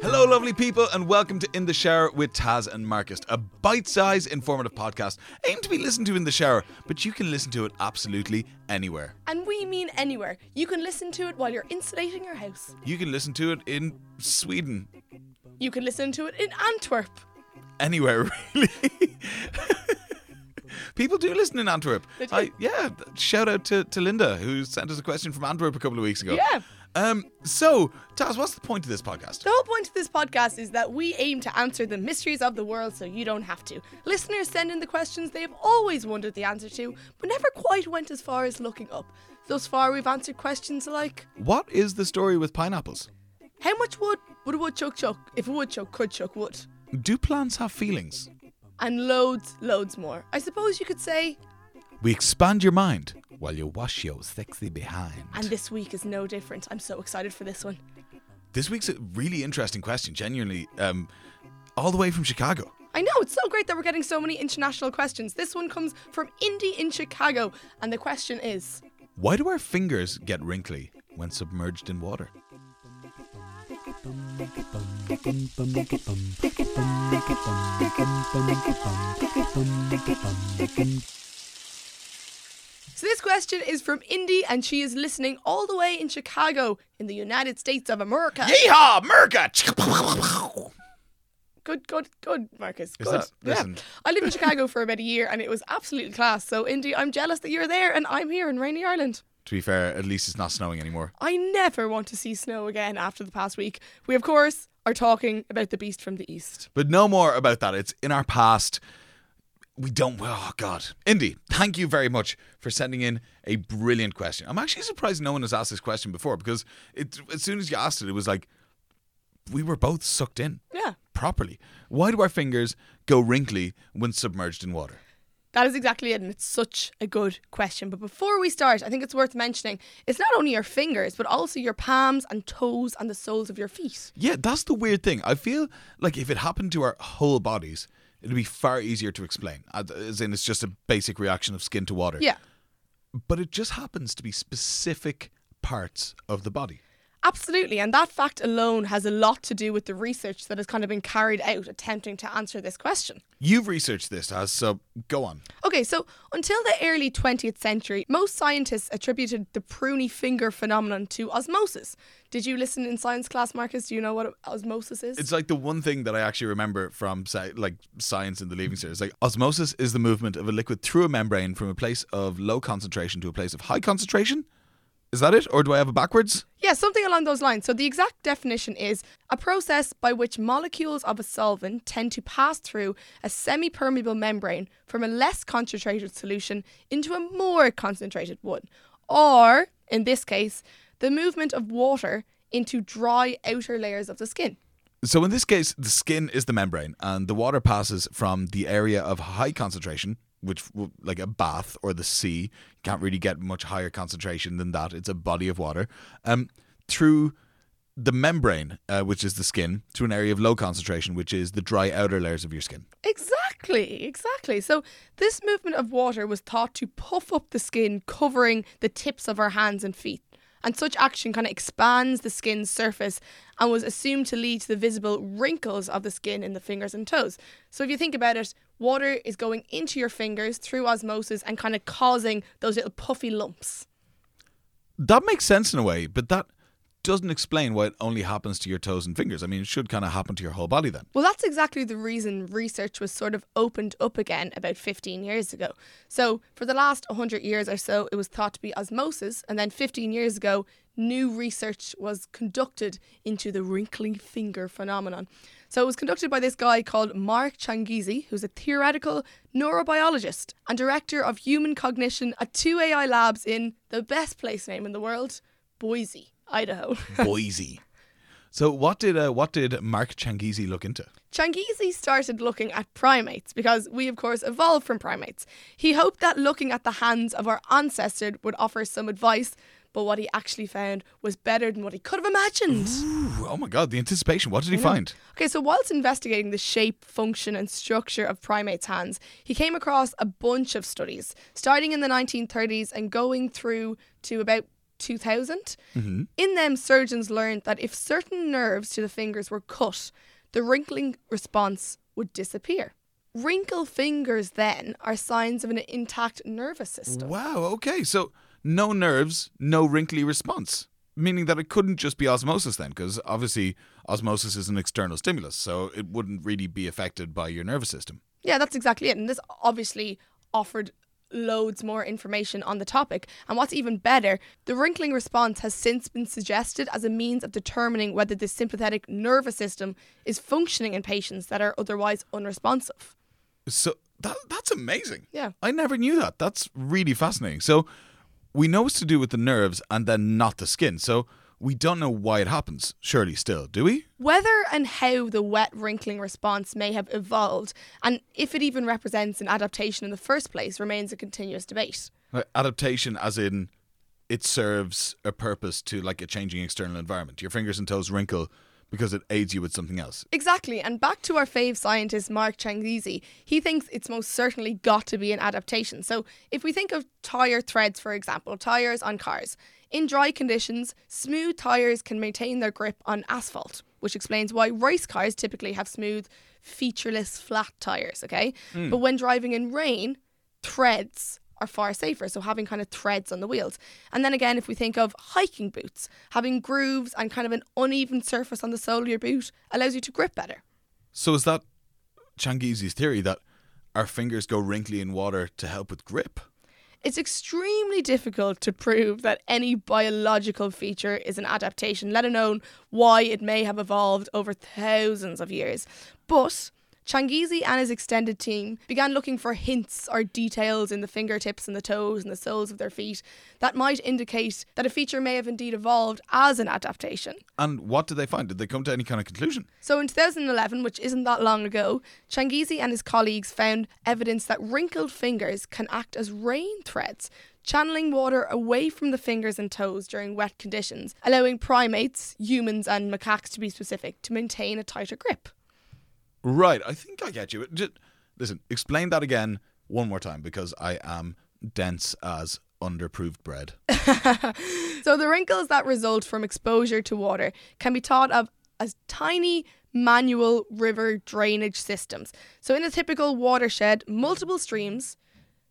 Hello, lovely people, and welcome to In the Shower with Taz and Marcus, a bite sized informative podcast aimed to be listened to in the shower, but you can listen to it absolutely anywhere. And we mean anywhere. You can listen to it while you're insulating your house. You can listen to it in Sweden, You can listen to it in Antwerp. anywhere, really. People do listen in Antwerp. I, yeah, shout out to, to Linda, who sent us a question from Antwerp a couple of weeks ago. Yeah. Um. So, Taz, what's the point of this podcast? The whole point of this podcast is that we aim to answer the mysteries of the world so you don't have to. Listeners send in the questions they have always wondered the answer to, but never quite went as far as looking up. Thus far, we've answered questions like What is the story with pineapples? How much wood would a woodchuck chuck if a woodchuck could chuck wood? Do plants have feelings? And loads, loads more. I suppose you could say, We expand your mind while you wash your sexy behind. and this week is no different. I'm so excited for this one. This week's a really interesting question, genuinely, um, all the way from Chicago. I know, it's so great that we're getting so many international questions. This one comes from Indy in Chicago, and the question is Why do our fingers get wrinkly when submerged in water? So this question is from Indy, and she is listening all the way in Chicago in the United States of America. Yeehaw, America! Good, good, good, Marcus. Good. that- Yeah. listen. I lived in Chicago for about a year, and it was absolutely class. So Indy, I'm jealous that you're there, and I'm here in rainy Ireland. To be fair, at least it's not snowing anymore. I never want to see snow again after the past week. We, of course, are talking about the beast from the east. But no more about that. It's in our past. We don't. Oh, God. Indy, thank you very much for sending in a brilliant question. I'm actually surprised no one has asked this question before because it, as soon as you asked it, it was like we were both sucked in Yeah. properly. Why do our fingers go wrinkly when submerged in water? That is exactly it, and it's such a good question. But before we start, I think it's worth mentioning it's not only your fingers, but also your palms and toes and the soles of your feet. Yeah, that's the weird thing. I feel like if it happened to our whole bodies, it'd be far easier to explain. Uh, as as in, it's just a basic reaction of skin to water. Yeah, But it just happens to be specific parts of the body. Absolutely. And that fact alone has a lot to do with the research that has kind of been carried out attempting to answer this question. You've researched this, as so go on. Okay, so until the early 20th century, most scientists attributed the pruny finger phenomenon to osmosis. Did you listen in science class, Marcus? Do you know what osmosis is? It's like the one thing that I actually remember from like science in the Leaving Cert. Like osmosis is the movement of a liquid through a membrane from a place of low concentration to a place of high concentration. Is that it, or do I have it backwards? Yeah, something along those lines. So the exact definition is a process by which molecules of a solvent tend to pass through a semi-permeable membrane from a less concentrated solution into a more concentrated one. Or, in this case, the movement of water into dry outer layers of the skin. So in this case, the skin is the membrane, and the water passes from the area of high concentration, which like a bath or the sea, can't really get much higher concentration than that. It's a body of water, um, through the membrane, uh, which is the skin, to an area of low concentration, which is the dry outer layers of your skin. Exactly, exactly. So this movement of water was thought to puff up the skin, covering the tips of our hands and feet. And such action kind of expands the skin's surface and was assumed to lead to the visible wrinkles of the skin in the fingers and toes. So if you think about it, water is going into your fingers through osmosis and kind of causing those little puffy lumps. That makes sense in a way, but that doesn't explain why it only happens to your toes and fingers. I mean, it should kind of happen to your whole body then. Well, that's exactly the reason research was sort of opened up again about 15 years ago. So, for the last 100 years or so, it was thought to be osmosis, and then 15 years ago, new research was conducted into the wrinkly finger phenomenon. So, it was conducted by this guy called Mark Changizi, who's a theoretical neurobiologist and director of human cognition at 2AI Labs in the best place name in the world, Boise, Idaho. Boise. So what did uh, what did Mark Changizi look into? Changizi started looking at primates because we, of course, evolved from primates. He hoped that looking at the hands of our ancestors would offer some advice, but what he actually found was better than what he could have imagined. Ooh, oh my god, the anticipation. What did he find? Okay, so whilst investigating the shape, function, and structure of primates' hands, he came across a bunch of studies, starting in the 1930s and going through to about 2000. Mm-hmm. In them, surgeons learned that if certain nerves to the fingers were cut, the wrinkling response would disappear. Wrinkle fingers then are signs of an intact nervous system. Wow, okay. So no nerves, no wrinkly response. Meaning that it couldn't just be osmosis then, because obviously osmosis is an external stimulus, so it wouldn't really be affected by your nervous system. Yeah, that's exactly it. And this obviously offered loads more information on the topic. And what's even better, the wrinkling response has since been suggested as a means of determining whether the sympathetic nervous system is functioning in patients that are otherwise unresponsive. So that that's amazing. Yeah. I never knew that. That's really fascinating. So we know it's to do with the nerves and then not the skin. So we don't know why it happens, surely still, do we? Whether and how the wet wrinkling response may have evolved, and if it even represents an adaptation in the first place, remains a continuous debate. Uh, adaptation as in it serves a purpose to like a changing external environment. Your fingers and toes wrinkle because it aids you with something else. Exactly, and back to our fave scientist Mark Changizi, he thinks it's most certainly got to be an adaptation. So, if we think of tyre threads, for example, tyres on cars, in dry conditions, smooth tyres can maintain their grip on asphalt, which explains why race cars typically have smooth, featureless, flat tyres, okay? Hmm. But when driving in rain, threads are far safer, so having kind of threads on the wheels. And then again, if we think of hiking boots, having grooves and kind of an uneven surface on the sole of your boot allows you to grip better. So is that Changizi's theory that our fingers go wrinkly in water to help with grip? It's extremely difficult to prove that any biological feature is an adaptation, let alone why it may have evolved over thousands of years. But Changizi and his extended team began looking for hints or details in the fingertips and the toes and the soles of their feet that might indicate that a feature may have indeed evolved as an adaptation. And what did they find? Did they come to any kind of conclusion? So in 2011, which isn't that long ago, Changizi and his colleagues found evidence that wrinkled fingers can act as rain threads, channeling water away from the fingers and toes during wet conditions, allowing primates, humans and macaques to be specific, to maintain a tighter grip. Right, I think I get you. Just, listen, explain that again one more time because I am dense as underproved bread. So the wrinkles that result from exposure to water can be thought of as tiny manual river drainage systems. So in a typical watershed, multiple streams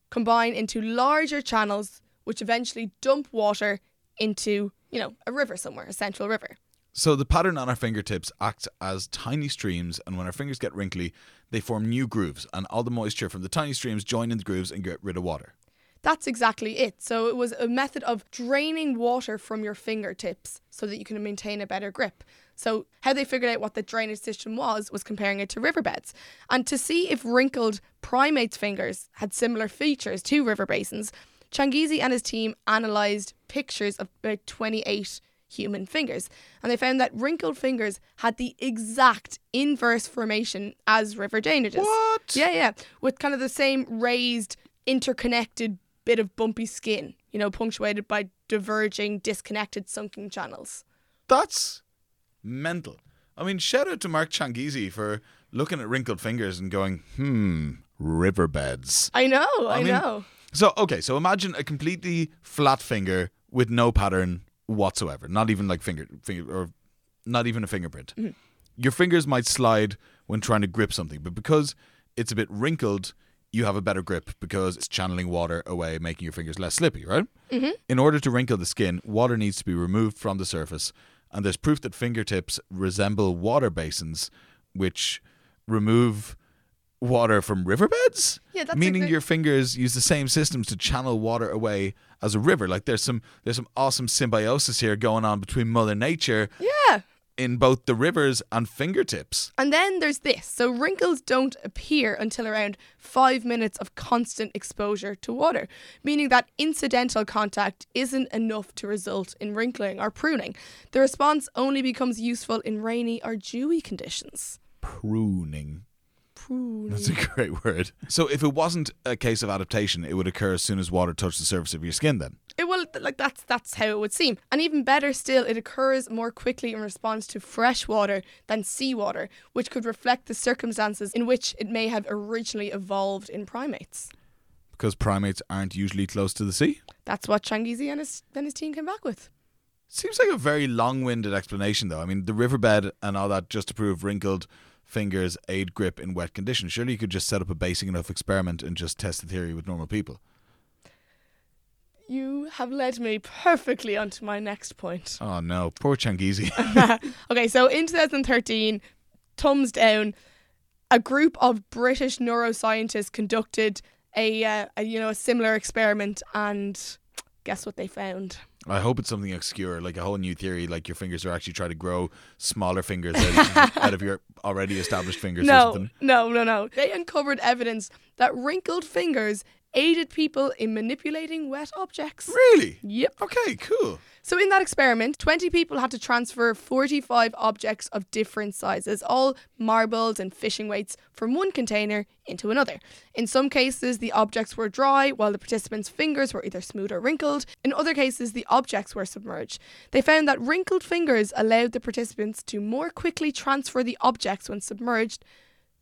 combine into larger channels which eventually dump water into, you know, a river somewhere, a central river. So the pattern on our fingertips acts as tiny streams, and when our fingers get wrinkly, they form new grooves, and all the moisture from the tiny streams join in the grooves and get rid of water. That's exactly it. So it was a method of draining water from your fingertips so that you can maintain a better grip. So how they figured out what the drainage system was was comparing it to riverbeds. And to see if wrinkled primates' fingers had similar features to river basins, Changizi and his team analysed pictures of about 28 human fingers. And they found that wrinkled fingers had the exact inverse formation as river drainages. What? Yeah, yeah. With kind of the same raised, interconnected bit of bumpy skin, you know, punctuated by diverging, disconnected, sunken channels. That's mental. I mean, shout out to Mark Changizi for looking at wrinkled fingers and going, hmm, riverbeds. I know, I, mean- know. So, okay, so imagine a completely flat finger with no pattern whatsoever, not even like finger, finger or not even a fingerprint. Your fingers might slide when trying to grip something, but because it's a bit wrinkled, you have a better grip because it's channeling water away, making your fingers less slippy, right? Mm-hmm. In order to wrinkle the skin, water needs to be removed from the surface, and there's proof that fingertips resemble water basins, which remove water from riverbeds. Yeah, that's meaning great- your fingers use the same systems to channel water away as a river. Like there's some there's some awesome symbiosis here going on between Mother Nature Yeah. in both the rivers and fingertips. And then there's this. So wrinkles don't appear until around five minutes of constant exposure to water, meaning that incidental contact isn't enough to result in wrinkling or pruning. The response only becomes useful in rainy or dewy conditions. Pruning. Pruning. That's a great word. So if it wasn't a case of adaptation, it would occur as soon as water touched the surface of your skin then. It, well, well, like that's that's how it would seem. And even better still, it occurs more quickly in response to fresh water than seawater, which could reflect the circumstances in which it may have originally evolved in primates. Because primates aren't usually close to the sea. That's what Changizi and his and his team came back with. Seems like a very long-winded explanation, though. I mean, the riverbed and all that just to prove wrinkled fingers aid grip in wet conditions. Surely you could just set up a basic enough experiment and just test the theory with normal people. You have led me perfectly onto my next point. Oh no, poor Changizi. okay, so in 2013, thumbs down, a group of British neuroscientists conducted a, uh, a you know a similar experiment, and guess what they found? I hope it's something obscure, like a whole new theory, like your fingers are actually trying to grow smaller fingers out of, out of your already established fingers or No, something. no, no, no. They uncovered evidence that wrinkled fingers aided people in manipulating wet objects. Really? Yep. Okay, cool. So, in that experiment, 20 people had to transfer 45 objects of different sizes, all marbles and fishing weights, from one container into another. In some cases, the objects were dry, while the participants' fingers were either smooth or wrinkled. In other cases, the objects were submerged. They found that wrinkled fingers allowed the participants to more quickly transfer the objects when submerged,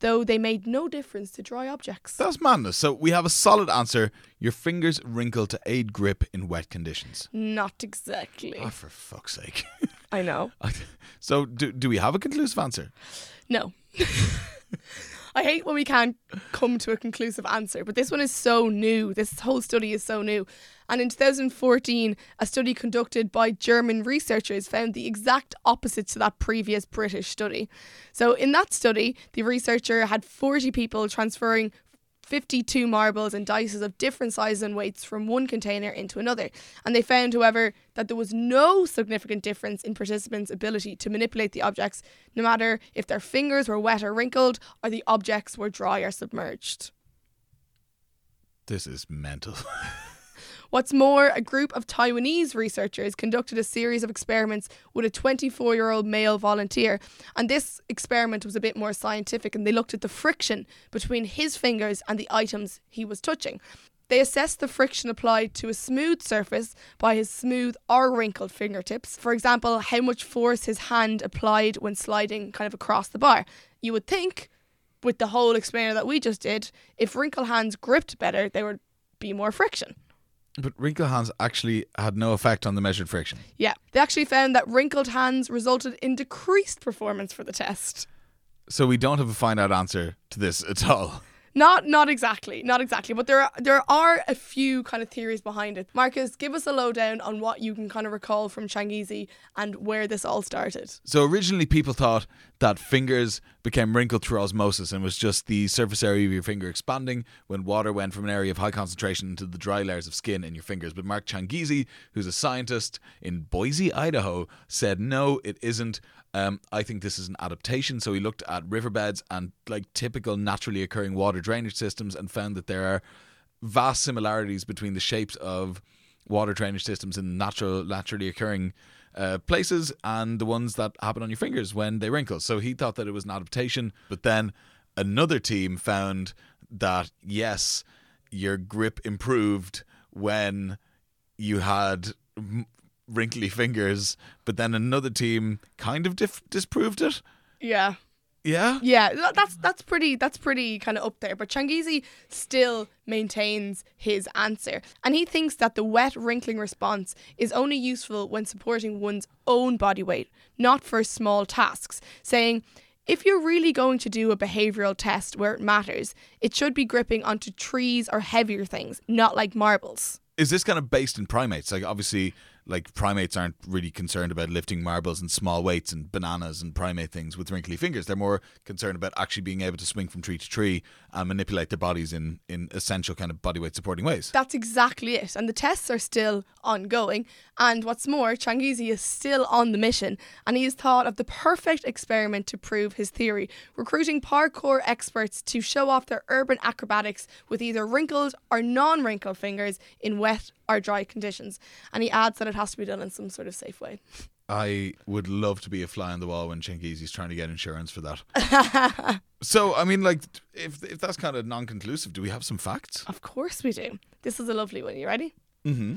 though they made no difference to dry objects. That's madness. So we have a solid answer. Your fingers wrinkle to aid grip in wet conditions. Not exactly. Oh, for fuck's sake. I know. so do, do we have a conclusive answer? No. I hate when we can't come to a conclusive answer, but this one is so new. This whole study is so new. And in 2014, a study conducted by German researchers found the exact opposite to that previous British study. So, in that study, the researcher had 40 people transferring 52 marbles and dices of different sizes and weights from one container into another. And they found, however, that there was no significant difference in participants' ability to manipulate the objects, no matter if their fingers were wet or wrinkled or the objects were dry or submerged. This is mental. What's more, a group of Taiwanese researchers conducted a series of experiments with a 24 year old male volunteer. And this experiment was a bit more scientific, and they looked at the friction between his fingers and the items he was touching. They assessed the friction applied to a smooth surface by his smooth or wrinkled fingertips. For example, how much force his hand applied when sliding kind of across the bar. You would think, with the whole experiment that we just did, if wrinkled hands gripped better, there would be more friction. But wrinkled hands actually had no effect on the measured friction. Yeah, they actually found that wrinkled hands resulted in decreased performance for the test. So we don't have a finite answer to this at all. Not not exactly, not exactly, but there are, there are a few kind of theories behind it. Marcus, give us a lowdown on what you can kind of recall from Changizi and where this all started. So originally, people thought that fingers became wrinkled through osmosis and was just the surface area of your finger expanding when water went from an area of high concentration into the dry layers of skin in your fingers. But Mark Changizi, who's a scientist in Boise, Idaho, said no, it isn't. Um, I think this is an adaptation. So he looked at riverbeds and like typical naturally occurring water drainage systems and found that there are vast similarities between the shapes of water drainage systems in natural, naturally occurring uh, places and the ones that happen on your fingers when they wrinkle. So he thought that it was an adaptation, but then another team found that yes, your grip improved when you had wrinkly fingers, but then another team kind of dif- disproved it. Yeah. Yeah. Yeah, tha- that's that's pretty that's pretty kind of up there. But Changizi still maintains his answer, and he thinks that the wet wrinkling response is only useful when supporting one's own body weight, not for small tasks. Saying, if you're really going to do a behavioural test where it matters, it should be gripping onto trees or heavier things, not like marbles. Is this kind of based in primates? Like obviously, like primates aren't really concerned about lifting marbles and small weights and bananas and primate things with wrinkly fingers. They're more concerned about actually being able to swing from tree to tree and manipulate their bodies in in essential kind of body weight supporting ways. That's exactly it. And the tests are still ongoing. And what's more, Changizi is still on the mission and he has thought of the perfect experiment to prove his theory, recruiting parkour experts to show off their urban acrobatics with either wrinkled or non wrinkled fingers in wet or dry conditions. And he adds that it has to be done in some sort of safe way. I would love to be a fly on the wall when Changizi's trying to get insurance for that. so, I mean, like, if if that's kind of non-conclusive, do we have some facts? Of course we do. This is a lovely one. You ready? Mm-hmm.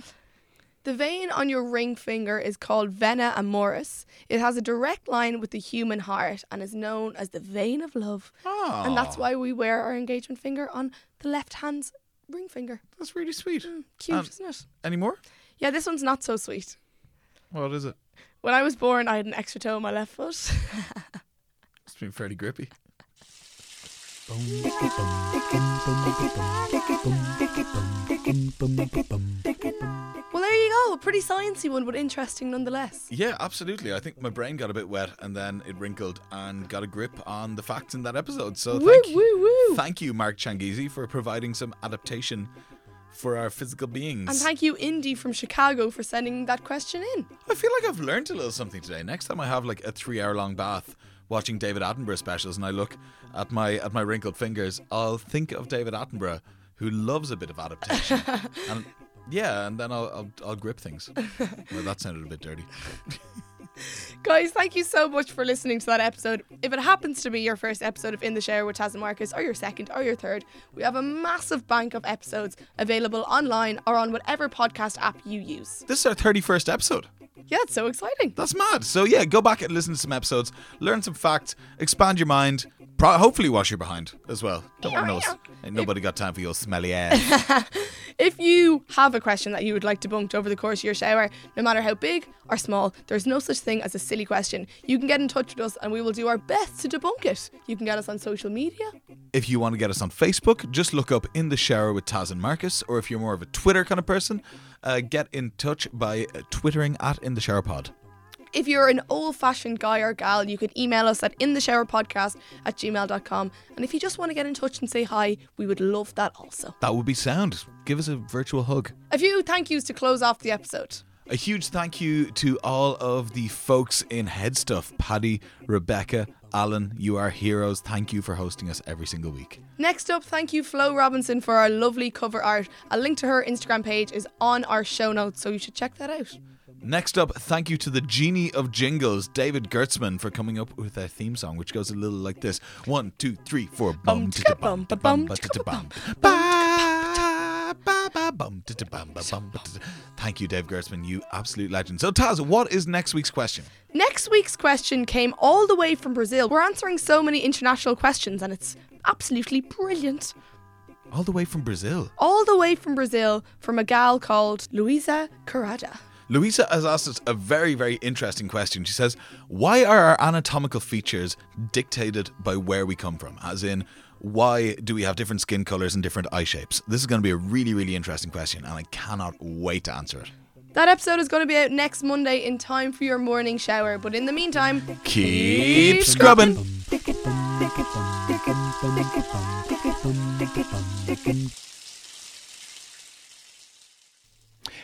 The vein on your ring finger is called vena amoris. It has a direct line with the human heart and is known as the vein of love. Oh, And that's why we wear our engagement finger on the left hand's ring finger. that's really sweet. Cute, Um, isn't it? Any more? Yeah, this one's not so sweet. What is it? When I was born, I had an extra toe on my left foot. It's been fairly grippy. well, there you go. A pretty sciencey one, but interesting nonetheless. Yeah, absolutely. I think my brain got a bit wet and then it wrinkled and got a grip on the facts in that episode. So Woo, thank you, woo, woo. thank you, Mark Changizi, for providing some adaptation for our physical beings. And thank you, Indy from Chicago, for sending that question in. I feel like I've learned a little something today. Next time I have like a three-hour-long bath watching David Attenborough specials, and I look at my at my wrinkled fingers, I'll think of David Attenborough, who loves a bit of adaptation. and yeah, and then I'll I'll, I'll grip things. well, that sounded a bit dirty. Guys, thank you so much for listening to that episode. If it happens to be your first episode of In the Shower with Taz and Marcus, or your second, or your third, we have a massive bank of episodes available online or on whatever podcast app you use. This is our thirty-first episode. Yeah, it's so exciting. That's mad. So yeah, go back and listen to some episodes, learn some facts, expand your mind. Pro- hopefully, wash your behind as well. Don't want knows. Ain't nobody got time for your smelly ass. If you have a question that you would like debunked over the course of your shower, no matter how big or small, there's no such thing as a silly question. You can get in touch with us and we will do our best to debunk it. You can get us on social media. If you want to get us on Facebook, just look up In the Shower with Taz and Marcus. Or if you're more of a Twitter kind of person, uh, get in touch by uh, twittering at In the Shower Pod. If you're an old fashioned guy or gal, you can email us at intheshowerpodcast at gmail.com. And if you just want to get in touch and say hi, we would love that also. That would be sound. Give us a virtual hug. A few thank yous to close off the episode. A huge thank you to all of the folks in Headstuff Paddy, Rebecca, Alan. You are heroes. Thank you for hosting us every single week. Next up, thank you, Flo Robinson, for our lovely cover art. A link to her Instagram page is on our show notes, so you should check that out. Next up, thank you to the genie of jingles, David Gertzman, for coming up with our theme song, which goes a little like this: one, two, three, four, bum, bum, bum, bum, bum, tita, bum, bum. Thank you, Dave Gertzman, you absolute legend. So, Taz, what is next week's question? Next week's question came all the way from Brazil. We're answering so many international questions, and it's absolutely brilliant. All the way from Brazil. All the way from Brazil from a gal called Luisa Carrada. Louisa has asked us a very, very interesting question. She says, Why are our anatomical features dictated by where we come from? As in, why do we have different skin colors and different eye shapes? This is going to be a really, really interesting question, and I cannot wait to answer it. That episode is going to be out next Monday in time for your morning shower. But in the meantime, Keep scrubbing.